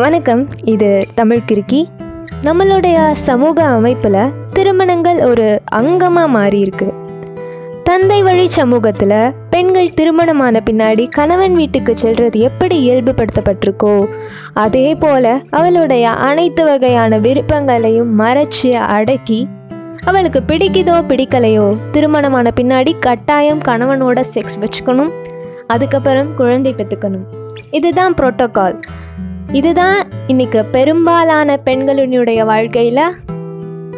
வணக்கம். இது தமிழ் கிருக்கி நம்மளுடைய சமூக அமைப்பில் திருமணங்கள் ஒரு அங்கமாக மாறி இருக்கு தந்தை வழி சமூகத்தில் பெண்கள் திருமணமான பின்னாடி கணவன் வீட்டுக்கு செல்றது எப்படி இயல்புபடுத்தப்பட்டிருக்கோ அதே போல் அவளுடைய அனைத்து வகையான விருப்பங்களையும் மறைச்சு அடக்கி அவளுக்கு பிடிக்குதோ பிடிக்கலையோ திருமணமான பின்னாடி கட்டாயம் கணவனோட செக்ஸ் வச்சுக்கணும். அதுக்கப்புறம் குழந்தை பெற்றுக்கணும் இதுதான் ப்ரோட்டோகால் இதுதான் இன்னைக்கு பெரும்பாலான பெண்களினுடைய வாழ்க்கையில்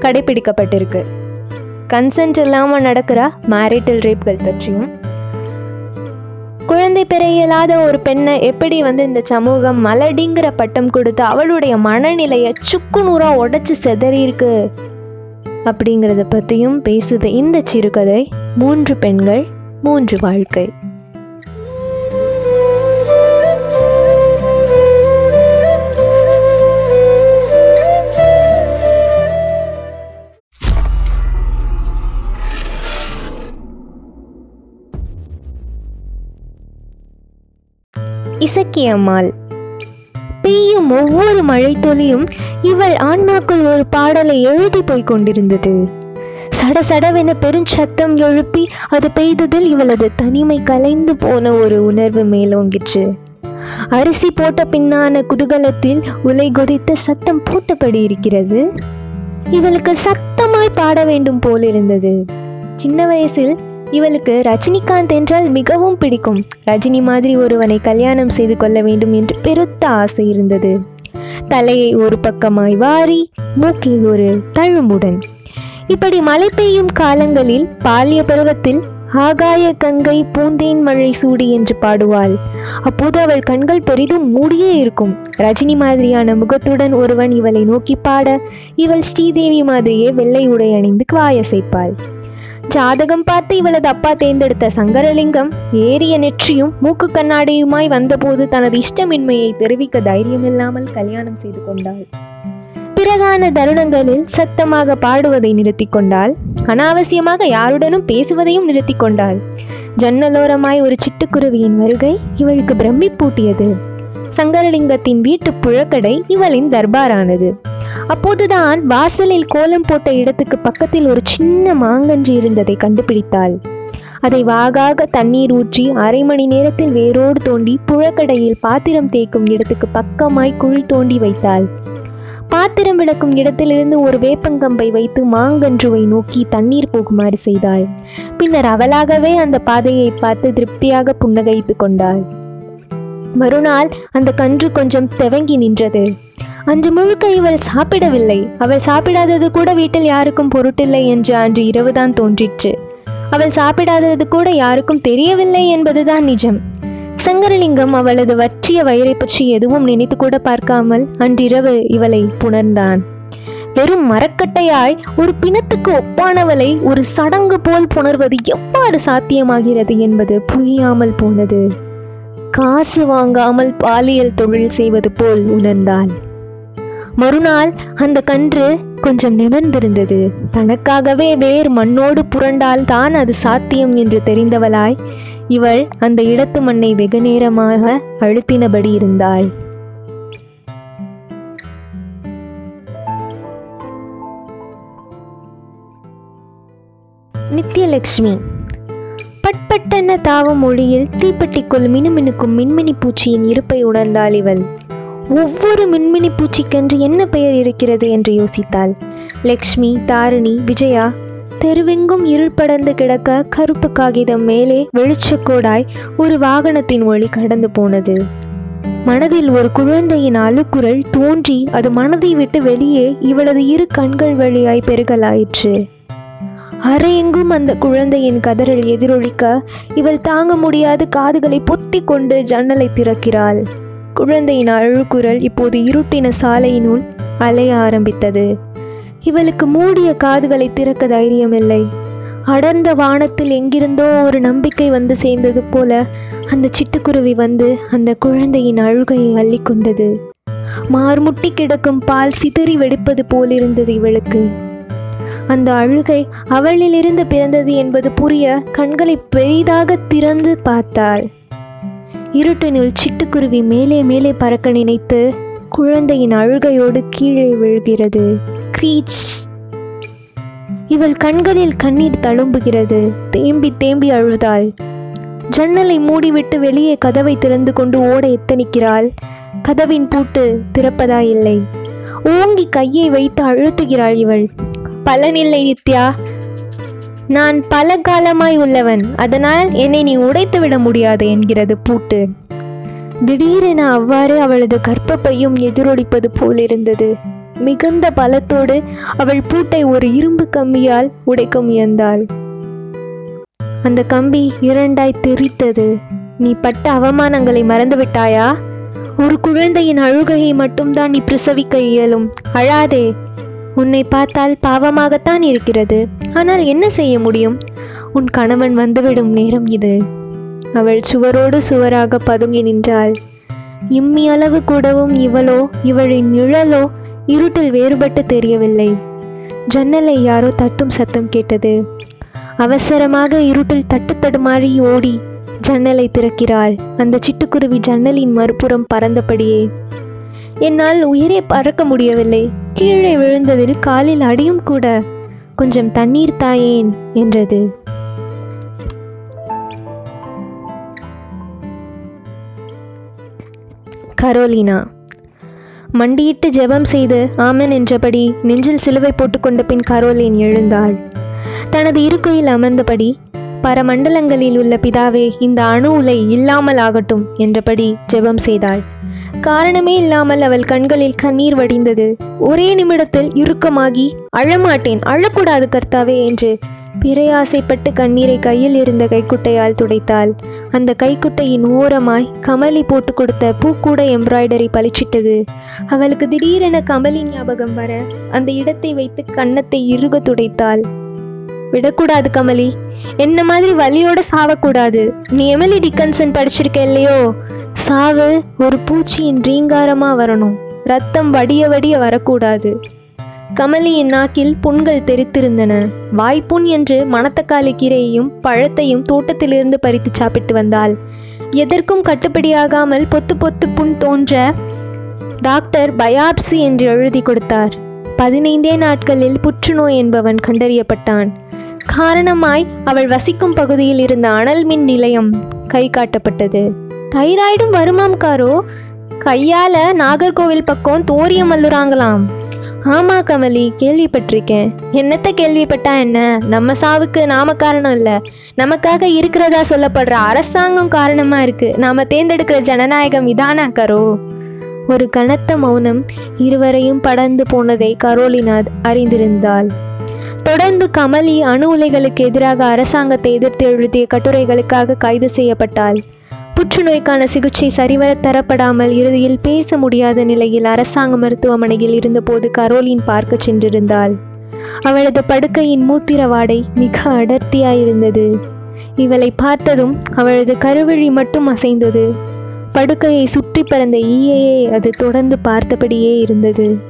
கடைபிடிக்கப்பட்டிருக்கு. கன்சென்ட் இல்லாமல் நடக்கிற மேரிட்டல் ரேப்கள் பற்றியும் குழந்தை பெற இயலாத ஒரு பெண்ணை எப்படி வந்து இந்த சமூகம் மலடிங்கிற பட்டம் கொடுத்து அவளுடைய மனநிலையை சுக்குநூறாக உடச்சி செதறியிருக்கு அப்படிங்கிறத பற்றியும் பேசுது இந்த சிறுகதை மூன்று பெண்கள் மூன்று வாழ்க்கை. இசக்கியம்மாள். பெய்யும் ஒவ்வொரு மழைத்துளியும் இவள் ஆன்மாக்குள் ஒரு பாடலை எழுதி போய் கொண்டிருந்தது. சடசடவென பெருஞ்சத்தம் எழுப்பி அது பெய்ததில் இவளது தனிமை கலைந்து போன ஒரு உணர்வு மேலோங்கிற்று. அரிசி போட்ட பின்னான குதூகலத்தில் உலை கொதித்த சத்தம் போட்டபடி இருக்கிறது. இவளுக்கு சத்தமாய் பாட வேண்டும் போலிருந்தது. சின்ன வயசில் இவளுக்கு ரஜினிகாந்த் என்றால் மிகவும் பிடிக்கும். ரஜினி மாதிரி ஒருவனை கல்யாணம் செய்து கொள்ள வேண்டும் என்று பெருத்த ஆசை இருந்தது. தலையை ஒரு பக்கமாய் வாரி மூக்கில் ஒரு தழும்புடன். இப்படி மழை பெய்யும் காலங்களில் பாலிய பருவத்தில் ஆகாய கங்கை பூந்தேன் மழை சூடி என்று பாடுவாள். அப்போது அவள் கண்கள் பெரிதும் மூடியே இருக்கும். ரஜினி மாதிரியான முகத்துடன் ஒருவன் இவளை நோக்கி பாட இவள் ஸ்ரீதேவி மாதிரியே வெள்ளை உடை அணிந்து வாயசைப்பாள். ஜாதகம் பார்த்து இவளது அப்பா தேர்ந்தெடுத்த சங்கரலிங்கம் ஏறிய நெற்றியும் மூக்கு கண்ணாடியுமாய் வந்தபோது தனது இஷ்டமின்மையை தெரிவிக்க தைரியமில்லாமல் கல்யாணம் செய்து கொண்டாள். பிறகான தருணங்களில் சத்தமாக பாடுவதை நிறுத்தி கொண்டாள். அனாவசியமாக யாருடனும் பேசுவதையும் நிறுத்தி கொண்டாள். ஜன்னலோரமாய் ஒரு சிட்டுக்குருவியின் வருகை இவளுக்கு பிரமிப்பூட்டியது. சங்கரலிங்கத்தின் வீட்டு புழக்கடை இவளின் தர்பாரானது. அப்போதுதான் வாசலில் கோலம் போட்ட இடத்துக்கு பக்கத்தில் ஒரு சின்ன மாங்கன்று இருந்ததை கண்டுபிடித்தாள். அதை வாகாக தண்ணீர் ஊற்றி அரை மணி நேரத்தில் வேரோடு தோண்டி புழக்கடையில் பாத்திரம் தேய்க்கும் இடத்துக்கு பக்கமாய் குழி தோண்டி வைத்தாள். பாத்திரம் விளக்கும் இடத்திலிருந்து ஒரு வேப்பங்கம்பை வைத்து மாங்கன்றுவை நோக்கி தண்ணீர் போகுமாறு செய்தாள். பின்னர் அவளாகவே அந்த பாதையை பார்த்து திருப்தியாக புன்னகைத்து கொண்டாள். மறுநாள் அந்த கன்று கொஞ்சம் தெவங்கி நின்றது. அன்று முழுக்க இவள் சாப்பிடவில்லை. அவள் சாப்பிடாதது கூட வீட்டில் யாருக்கும் பொருட்டில்லை என்று அன்று இரவுதான் தோன்றிற்று. அவள் சாப்பிடாதது கூட யாருக்கும் தெரியவில்லை என்பதுதான் நிஜம். சங்கரலிங்கம் அவளது வற்றிய வயிறை பற்றி எதுவும் நினைத்து கூட பார்க்காமல் அன்றிரவு இவளை புணர்ந்தான். வெறும் மரக்கட்டையாய் ஒரு பிணத்துக்கு ஒப்பானவளை ஒரு சடங்கு போல் புணர்வது எவ்வாறு சாத்தியமாகிறது என்பது புரியாமல் போனது. காசு வாங்காமல் பாலியல் தொழில் செய்வது போல் உணர்ந்தாள். மறுநாள் அந்த கன்று கொஞ்சம் நிமிர்ந்திருந்தது. தனக்காகவே வேர் மண்ணோடு புரண்டால் தான் அது சாத்தியம் என்று தெரிந்தவளாய் இவள் அந்த இடத்து மண்ணை வெகு நேரமாக அழுத்தினபடி இருந்தாள். நித்யலக்ஷ்மி பட்பட்டென தாவும் மொழியில் தீப்பெட்டிக்குள் மினுமினுக்கும் மின்மினி பூச்சியின் இருப்பை உணர்ந்தாள் இவள். ஒவ்வொரு மின்மினி பூச்சிக்கென்று என்ன பெயர் இருக்கிறது என்று யோசித்தாள். லக்ஷ்மி தாரிணி விஜயா தெருவெங்கும் இருள் படர்ந்து கிடக்க கருப்பு காகிதம் மேலே வெளிச்சக்கோடாய் ஒரு வாகனத்தின் ஒளி கடந்து போனது. மனதில் ஒரு குழந்தையின் அழுக்குரல் தோன்றி அது மனதை விட்டு வெளியே இவளது இரு கண்கள் வழியாய் பெருகலாயிற்று. அறையெங்கும் அந்த குழந்தையின் கதறல் எதிரொலிக்க இவள் தாங்க முடியாது காதுகளை பொத்தி கொண்டு ஜன்னலை திறக்கிறாள். குழந்தையின் அழுக்குரல் இப்போது இருட்டின சாலையினுள் அலைய ஆரம்பித்தது. இவளுக்கு மூடிய காதுகளை திறக்க தைரியமில்லை. அடர்ந்த வானத்தில் எங்கிருந்தோ ஒரு நம்பிக்கை வந்து சேர்ந்தது போல அந்த சிட்டுக்குருவி வந்து அந்த குழந்தையின் அழுகையை அள்ளிக்கொண்டது. மார்முட்டி கிடக்கும் பால் சிதறி வெடிப்பது போலிருந்தது இவளுக்கு. அந்த அழுகை அவளிலிருந்து பிறந்தது என்பது புரிய கண்களை பெரிதாக திறந்து பார்த்தாள். இருட்டினுள் சிட்டுக்குருவி மேலே மேலே பறக்க நினைத்து குழந்தையின் அழுகையோடு கீழே விழுகிறது. க்ரீச். இவள் கண்களில் கண்ணீர் தழும்புகிறது. தேம்பி தேம்பி அழுதாள். ஜன்னலை மூடிவிட்டு வெளியே கதவை திறந்து கொண்டு ஓட எத்தனிக்கிறாள். கதவின் பூட்டு திறப்பதா இல்லை ஓங்கி கையை வைத்து அழுத்துகிறாள் இவள். பலனில்லை நித்யா. நான் பல காலமாய் உள்ளவன். அதனால் என்னை நீ உடைத்து விட முடியாது என்கிறது பூட்டு. திடீரென அவ்வாறு அவளது கற்பப்பையும் எதிரொலிப்பது போல் இருந்தது மிகுந்த பலத்தோடு அவள் பூட்டை ஒரு இரும்பு கம்பியால் உடைக்க முயன்றாள். அந்த கம்பி இரண்டாய் தெரித்தது. நீ பட்ட அவமானங்களை மறந்துவிட்டாயா? ஒரு குழந்தையின் அழுகையை மட்டும்தான் நீ பிரசவிக்க இயலும். அழாதே. உன்னை பார்த்தால் பாவமாகத்தான் இருக்கிறது. ஆனால் என்ன செய்ய முடியும்? உன் கணவன் வந்துவிடும் நேரம் இது. அவள் சுவரோடு சுவராக பதுங்கி நின்றாள். இம்மி அளவு கூடவும் இவளோ இவளின் நிழலோ இருட்டில் வேறுபட்டு தெரியவில்லை. ஜன்னலை யாரோ தட்டும் சத்தம் கேட்டது. அவசரமாக இருட்டில் தட்டு தடுமாறி ஓடி ஜன்னலை திறக்கிறாள். அந்த சிட்டுக்குருவி ஜன்னலின் மறுபுறம் பறந்தபடியே. என்னால் உயிரே பறக்க முடியவில்லை. கீழே விழுந்ததில் காலில் அடியும் கூட கொஞ்சம் தண்ணீர் தாயேன் என்றது. கரோலினா மண்டியிட்டு ஜெபம் செய்து ஆமன் என்றபடி நெஞ்சில் சிலுவை போட்டுக்கொண்ட பின் கரோலின் எழுந்தாள். தனது இருக்கையில் அமர்ந்தபடி பரமண்டலங்களில் உள்ள பிதாவே இந்த அணு உலை இல்லாமல் ஆகட்டும் என்றபடி ஜெபம் செய்தாள். காரணமே இல்லாமல் அவள் கண்களில் கண்ணீர் வடிந்தது. ஒரே நிமிடத்தில் இறுக்கமாகி அழமாட்டேன் அழக்கூடாது கர்த்தாவே என்று பிறையாசைப்பட்டு கண்ணீரை கையில் இருந்த கைக்குட்டையால் துடைத்தாள். அந்த கைக்குட்டையின் ஓரமாய் கமலி போட்டு கொடுத்த பூக்கூட எம்ப்ராய்டரி பளிச்சிட்டது. அவளுக்கு திடீரென கமலி ஞாபகம் வர அந்த இடத்தை வைத்து கன்னத்தை இறுக துடைத்தாள். விடக்கூடாது கமலி. என்ன மாதிரி வலியோட சாவக்கூடாது. நீ எமிலி டிக்கன்சன் படிச்சிருக்க இல்லையோ? சாவு ஒரு பூச்சியின் ரீங்காரமாக வரணும். ரத்தம் வடிய வடிய வரக்கூடாது. கமலியின் நாக்கில் புண்கள் தெரித்திருந்தன. வாய்ப்புண் என்று மணத்தக்காளி கீரையையும் பழத்தையும் தோட்டத்திலிருந்து பறித்து சாப்பிட்டு வந்தாள். எதற்கும் கட்டுப்படியாகாமல் பொத்து பொத்து புண் தோன்ற டாக்டர் பயாப்சி என்று எழுதி கொடுத்தார். பதினைந்தே நாட்களில் புற்றுநோய் என்பவன் கண்டறியப்பட்டான். காரணமாய் அவள் வசிக்கும் பகுதியில் இருந்த அனல் மின் நிலையம் கை காட்டப்பட்டது. தைராய்டும் வருமாம் காரோ? கையால நாகர்கோவில் பக்கம் தோரியம் அல்லுறாங்களாம் ஆமா கமலி கேள்விப்பட்டிருக்கேன். என்னத்த கேள்விப்பட்டா என்ன? நம்ம சாவுக்கு நாம காரணம் இல்லை. நமக்காக இருக்கிறதா சொல்லப்படுற அரசாங்கம் காரணமா இருக்கு. நாம தேர்ந்தெடுக்கிற ஜனநாயகம் இதானா கரோ? ஒரு கனத்த மௌனம் இருவரையும் படர்ந்து போனதை கரோலினாத் அறிந்திருந்தாள். தொடர்ந்து கமலி அணு உலைகளுக்கு எதிராக அரசாங்கத்தை எதிர்த்து எழுதிய கட்டுரைகளுக்காக கைது செய்யப்பட்டாள். புற்றுநோய்க்கான சிகிச்சை சரிவர தரப்படாமல் இறுதியில் பேச முடியாத நிலையில் அரசாங்க மருத்துவமனையில் இருந்தபோது கரோலின் பார்க்க சென்றிருந்தாள். அவளது படுக்கையின் மூத்திர வாடை மிக அடர்த்தியாயிருந்தது. இவளை பார்த்ததும் அவளது கருவழி மட்டும் அசைந்தது. படுக்கையை சுற்றி பறந்த ஈயையே அது தொடர்ந்து பார்த்தபடியே இருந்தது.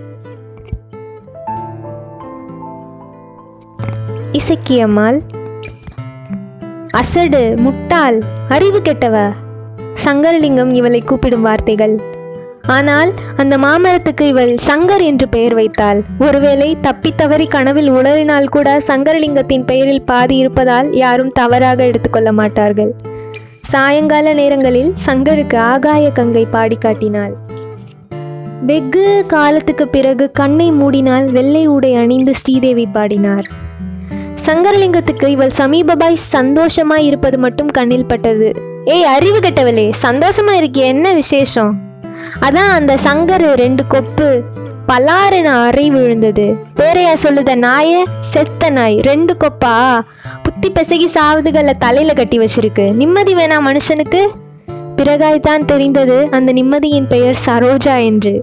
இசக்கியம்மாள். அசடு முட்டாள் அறிவு கெட்டவ. சங்கரலிங்கம் இவளை கூப்பிடும் வார்த்தைகள். ஆனால் அந்த மாமரத்துக்கு இவள் சங்கர் என்று பெயர் வைத்தாள். ஒருவேளை தப்பி தவறி கனவில் உளறினால் கூட சங்கரலிங்கத்தின் பெயரில் பாதி இருப்பதால் யாரும் தவறாக எடுத்துக்கொள்ள மாட்டார்கள். சாயங்கால நேரங்களில் சங்கருக்கு ஆகாய கங்கை பாடி காட்டினாள். வெகு காலத்துக்கு பிறகு கண்ணை மூடினால் வெள்ளை உடை அணிந்து ஸ்ரீதேவி பாடினார். சங்கரலிங்கத்துக்கு இவள் சமீபபாய் சந்தோஷமாய் இருப்பது மட்டும் கண்ணில் பட்டது. ஏய் அறிவு கெட்டவளே சந்தோஷமா இருக்கிய என்ன விசேஷம்? அதான் அந்த சங்கர் ரெண்டு கொப்பு பலாறுன அறை விழுந்தது. பேரையா சொல்லுத நாய செத்த நாய் ரெண்டு கொப்பா? புத்தி பிசகி சாவுதுகளை தலையில கட்டி வச்சிருக்கு. நிம்மதி வேணா மனுஷனுக்கு? பிறகாய்தான் தெரிந்தது அந்த நிம்மதியின் பெயர் சரோஜா என்று.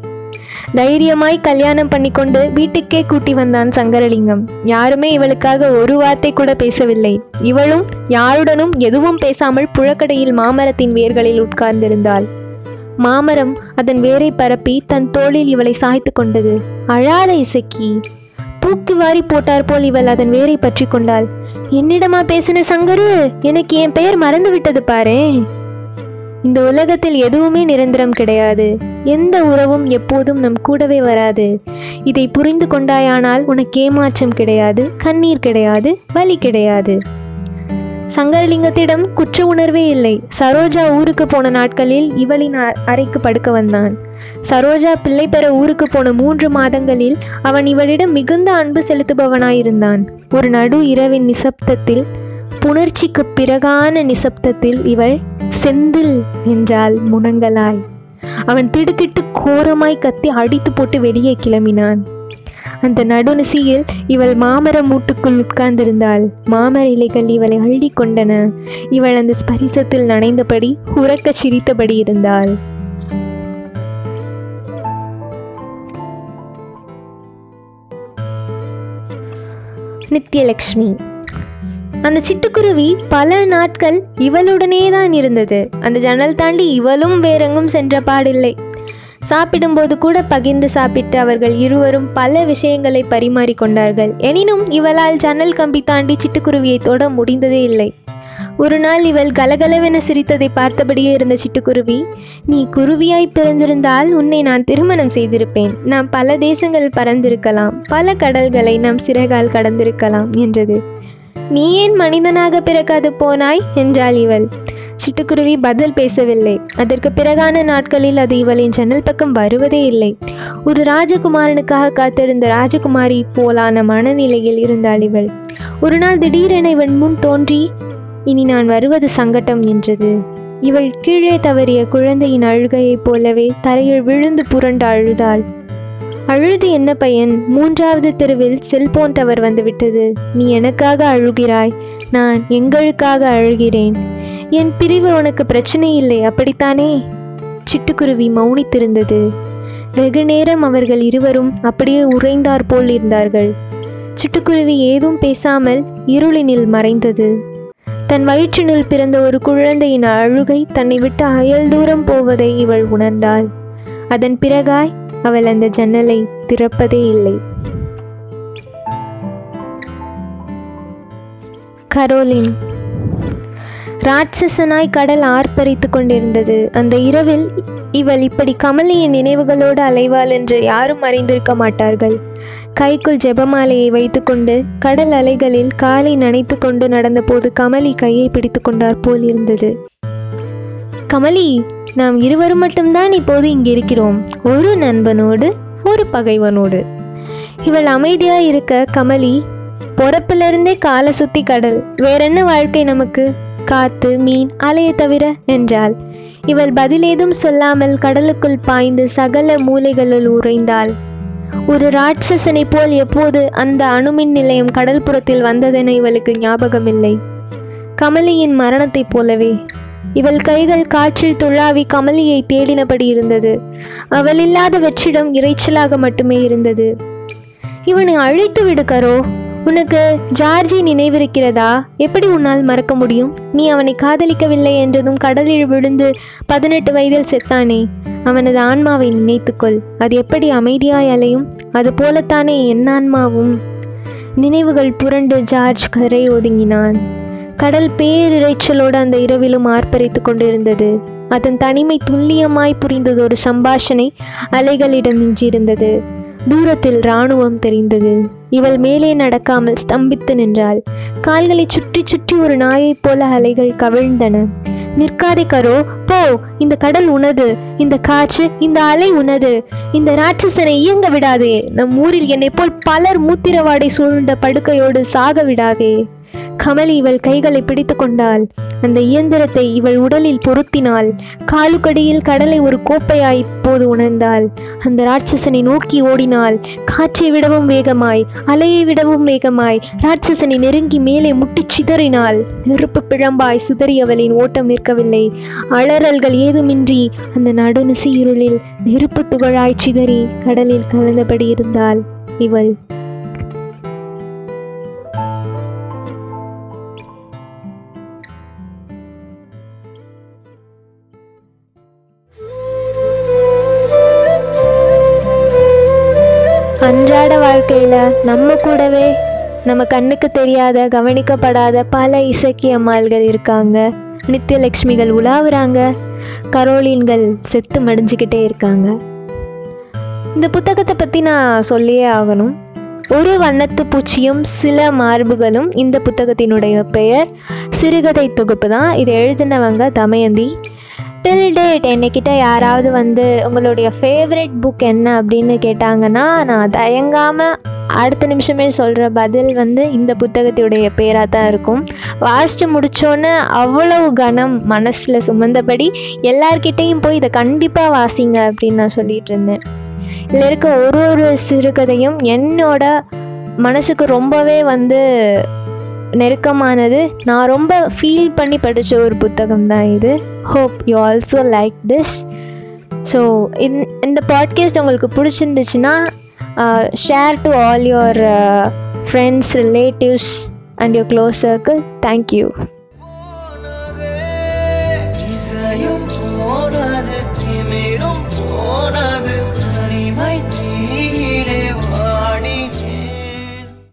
தைரியமாய் கல்யாணம் பண்ணிக்கொண்டு வீட்டுக்கே கூட்டி வந்தான் சங்கரலிங்கம். யாருமே இவளுக்காக ஒரு வார்த்தை கூட பேசவில்லை. இவளும் யாருடனும் எதுவும் பேசாமல் புழக்கடையில் மாமரத்தின் வேர்களில் உட்கார்ந்திருந்தாள். மாமரம் அதன் வேரை பரப்பி தன் தோளில் இவளை சாய்த்து கொண்டது. அழாத இசக்கி. தூக்கி வாரி போட்டார் போல் இவள் அதன் வேரை பற்றி கொண்டாள். என்னிடமா பேசின சங்கரு? எனக்கு என் பெயர் மறந்து விட்டது பாரே. இந்த உலகத்தில் எதுவுமே நிரந்தரம் கிடையாது. எந்த உறவும் எப்போதும் நம் கூடவே வராது. இதை புரிந்து கொண்டாயானால் உனக்கு ஏமாற்றம் கிடையாது கண்ணீர் கிடையாது வலி கிடையாது. சங்கரலிங்கத்திடம் குற்ற உணர்வே இல்லை. சரோஜா ஊருக்கு போன நாட்களில் இவளின் அ- அறைக்கு படுக்க வந்தான். சரோஜா பிள்ளை பெற ஊருக்கு போன மூன்று மாதங்களில் அவன் இவளிடம் மிகுந்த அன்பு செலுத்துபவனாயிருந்தான். ஒரு நடு இரவின் நிசப்தத்தில் புணர்ச்சிக்கு பிறகான நிசப்தத்தில் இவள் செந்தில் என்றாள் முனங்கலாய் அவன் திடுக்கிட்டு கோரமாய் கத்தி அடித்து போட்டு வெளியே கிளம்பினான். அந்த நடுநிசியில் இவள் மாமர மூட்டுக்குள் உட்கார்ந்திருந்தாள். மாமர இலைகள் இவளை அள்ளி கொண்டன. இவள் அந்த ஸ்பரிசத்தில் நனைந்தபடி உறக்க சிரித்தபடி இருந்தாள். நித்யலக்ஷ்மி அந்த சிட்டுக்குருவி பல நாட்கள் இவளுடனே தான் இருந்தது. அந்த ஜன்னல் தாண்டி இவளும் வேறெங்கும் சென்ற பாடில்லை. சாப்பிடும்போது கூட பகிர்ந்து சாப்பிட்டு அவர்கள் இருவரும் பல விஷயங்களை பரிமாறிக்கொண்டார்கள் எனினும் இவளால் ஜன்னல் கம்பி தாண்டி சிட்டுக்குருவியை தொட முடிந்ததே இல்லை. ஒரு நாள் இவள் கலகலவென சிரித்ததை பார்த்தபடியே இருந்த சிட்டுக்குருவி நீ குருவியாய் பிறந்திருந்தால் உன்னை நான் திருமணம் செய்திருப்பேன். நாம் பல தேசங்கள் பறந்திருக்கலாம். பல கடல்களை நாம் சிறகால் கடந்திருக்கலாம் என்றது. நீ ஏன் மனிதனாக பிறக்காது போனாய்? என்றாள் இவள். சிட்டுக்குருவி பதில் பேசவில்லை. அதற்கு பிறகான நாட்களில் அது இவளின் ஜன்னல் பக்கம் வருவதே இல்லை. ஒரு ராஜகுமாரனுக்காக காத்திருந்த ராஜகுமாரி போலான மனநிலையில் இருந்தாள் இவள். ஒரு நாள் திடீரென இவன் முன் தோன்றி இனி நான் வருவது சங்கட்டம் என்றது. இவள் கீழே தவறிய குழந்தையின் அழுகையைப் போலவே தரையில் விழுந்து புரண்டு அழுதாள். அழுது என்ன பையன்? மூன்றாவது தெருவில் செல்போன் டவர் வந்துவிட்டது. நீ எனக்காக அழுகிறாய். நான் எங்களுக்காக அழுகிறேன். என் பிரிவு உனக்கு பிரச்சனை இல்லை அப்படித்தானே? சிட்டுக்குருவி மௌனித்திருந்தது. வெகு நேரம் அவர்கள் இருவரும் அப்படியே உறைந்தார் போல் இருந்தார்கள். சிட்டுக்குருவி ஏதும் பேசாமல் இருளினில் மறைந்தது. தன் வயிற்றினுள் பிறந்த ஒரு குழந்தையின் அழுகை தன்னை விட்டு அயல் தூரம் போவதை இவள் உணர்ந்தாள். அதன் பிறகாய் அவள் அந்த ஜன்னலை திறப்பதே இல்லை. கரோலின் ராட்சசனாய் கடல் ஆர்ப்பரித்து கொண்டிருந்தது. அந்த இரவில் இவள் இப்படி கமலியின் நினைவுகளோடு அலைவாள் என்று யாரும் அறிந்திருக்க மாட்டார்கள். கைக்குள் ஜெபமாலையை வைத்துக்கொண்டு கடல் அலைகளில் காலை நனைத்து கொண்டு நடந்தபோது கமலி கையை பிடித்து கொண்டார் போல் இருந்தது. கமலி நாம் இருவரும் மட்டும்தான் இப்போது இங்கு இருக்கிறோம். ஒரு நண்பனோடு ஒரு பகைவனோடு. இவள் அமைதியாக இருக்க கமலி பொறப்பிலிருந்தே காலை சுற்றி கடல். வேறென்ன வாழ்க்கை நமக்கு? காத்து மீன் அலைய தவிர என்றாள். இவள் பதிலேதும் சொல்லாமல் கடலுக்குள் பாய்ந்து சகல மூலைகளில் உறைந்தாள். ஒரு ராட்சசனைப் போல் எப்போது அந்த அணுமின் நிலையம் கடல்புறத்தில் வந்ததென இவளுக்கு ஞாபகமில்லை. கமலியின் மரணத்தைப் போலவே. இவள் கைகள் காற்றில் துழாவி கமலியை தேடினபடி இருந்தது. அவள் இல்லாத வெற்றிடம் இறைச்சலாக மட்டுமே இருந்தது. இவனை அழைத்து விடு கரோ. உனக்கு ஜார்ஜி நினைவிருக்கிறதா? எப்படி உன்னால் மறக்க முடியும்? நீ அவனை காதலிக்கவில்லை என்றதும் கடலில் விழுந்து பதினெட்டு வயதில் செத்தானே. அவனது ஆன்மாவை நினைத்துக்கொள். அது எப்படி அமைதியாய் அலையும்? அது போலத்தானே என் ஆன்மாவும். நினைவுகள் புரண்டு ஜார்ஜ் கரை ஒதுங்கினான். கடல் பேரிரைச்சலோடு அந்த இரவிலும் ஆர்ப்பரித்து கொண்டிருந்தது. அதன் தனிமை துல்லியமாய் புரிந்ததொரு சம்பாஷணை அலைகளிடம் மிஞ்சியிருந்தது. தூரத்தில் இராணுவம் தெரிந்தது. இவள் மேலே நடக்காமல் ஸ்தம்பித்து நின்றாள். கால்களை சுற்றி சுற்றி ஒரு நாயைப் போல அலைகள் கவிழ்ந்தன. நிற்காதே கரோ போ இந்த கடல் உனது இந்த காற்று இந்த அலை உனது. இந்த ராட்சசனை இயங்க விடாதே. நம் ஊரில் என்னை போல் பலர் மூத்திரவாடை சூழ்ந்த படுக்கையோடு சாக விடாதே. கமலி இவள் கைகளை பிடித்து கொண்டாள். அந்த இயந்திரத்தை இவள் உடலில் பொருத்தினாள். காலுக்கடியில் கடலை ஒரு கோப்பையாய் இப்போது உணர்ந்தாள். அந்த ராட்சசனை நோக்கி ஓடினாள். காற்றை விடவும் வேகமாய் அலையை விடவும் வேகமாய் ராட்சசனை நெருங்கி மேலே முட்டிச் சிதறினாள். நெருப்பு பிழம்பாய் சிதறியவளின் ஓட்டம் நிற்கவில்லை. அலறல்கள் ஏதுமின்றி அந்த நடுநிசி இருளில் நெருப்பு துகளாய் சிதறி கடலில் கலந்தபடி இருந்தாள் இவள். அன்றாட வாழ்க்கையில் நம்ம கூடவே நம்ம கண்ணுக்கு தெரியாத கவனிக்கப்படாத பல இசக்கிய அம்மாள்கள் இருக்காங்க. நித்தியலக்ஷ்மிகள் உலாவுறாங்க. கரோலின்கள் செத்து மடிஞ்சுக்கிட்டே இருக்காங்க. இந்த புத்தகத்தை பற்றி நான் சொல்லியே ஆகணும். ஒரு வண்ணத்து பூச்சியும் சில மார்புகளும் இந்த புத்தகத்தினுடைய பெயர். சிறுகதை தொகுப்பு தான். இதை எழுதினவங்க தமயந்தி. டில் டேட் என்னைக்கிட்ட யாராவது வந்து உங்களுடைய ஃபேவரட் புக் என்ன அப்படின்னு கேட்டாங்கன்னா நான் தயங்காமல் அடுத்த நிமிஷமே சொல்கிற பதில் வந்து இந்த புத்தகத்துடைய பேராக தான் இருக்கும். வாசித்து முடித்தோன்னே அவ்வளவு கனம் மனசில் சுமந்தபடி எல்லார்கிட்டேயும் போய் இதை கண்டிப்பாக வாசிங்க அப்படின்னு நான் சொல்லிகிட்டு இருந்தேன். இதில் இருக்க ஒரு ஒரு சிறுகதையும் என்னோட மனசுக்கு ரொம்பவே வந்து நெருக்கமானது. நான் ரொம்ப ஃபீல் பண்ணி படித்த ஒரு புத்தகம் தான் இது. Hope you also like this so இந் இந்த பாட்காஸ்ட் உங்களுக்கு பிடிச்சிருந்துச்சுன்னா share to all your friends relatives and your close circle thank you